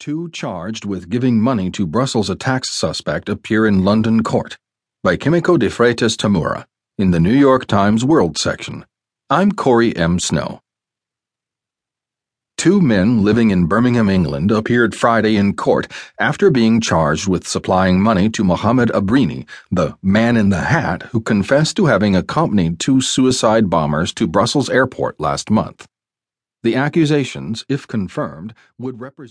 Two charged with giving money to Brussels attacks suspect appear in London court by Kimiko de Freytas Tamura in the New York Times World section. I'm Corey M. Snow. Two men living in Birmingham, England appeared Friday in court after being charged with supplying money to Mohammed Abrini, the man in the hat who confessed to having accompanied two suicide bombers to Brussels airport last month. The accusations, if confirmed, would represent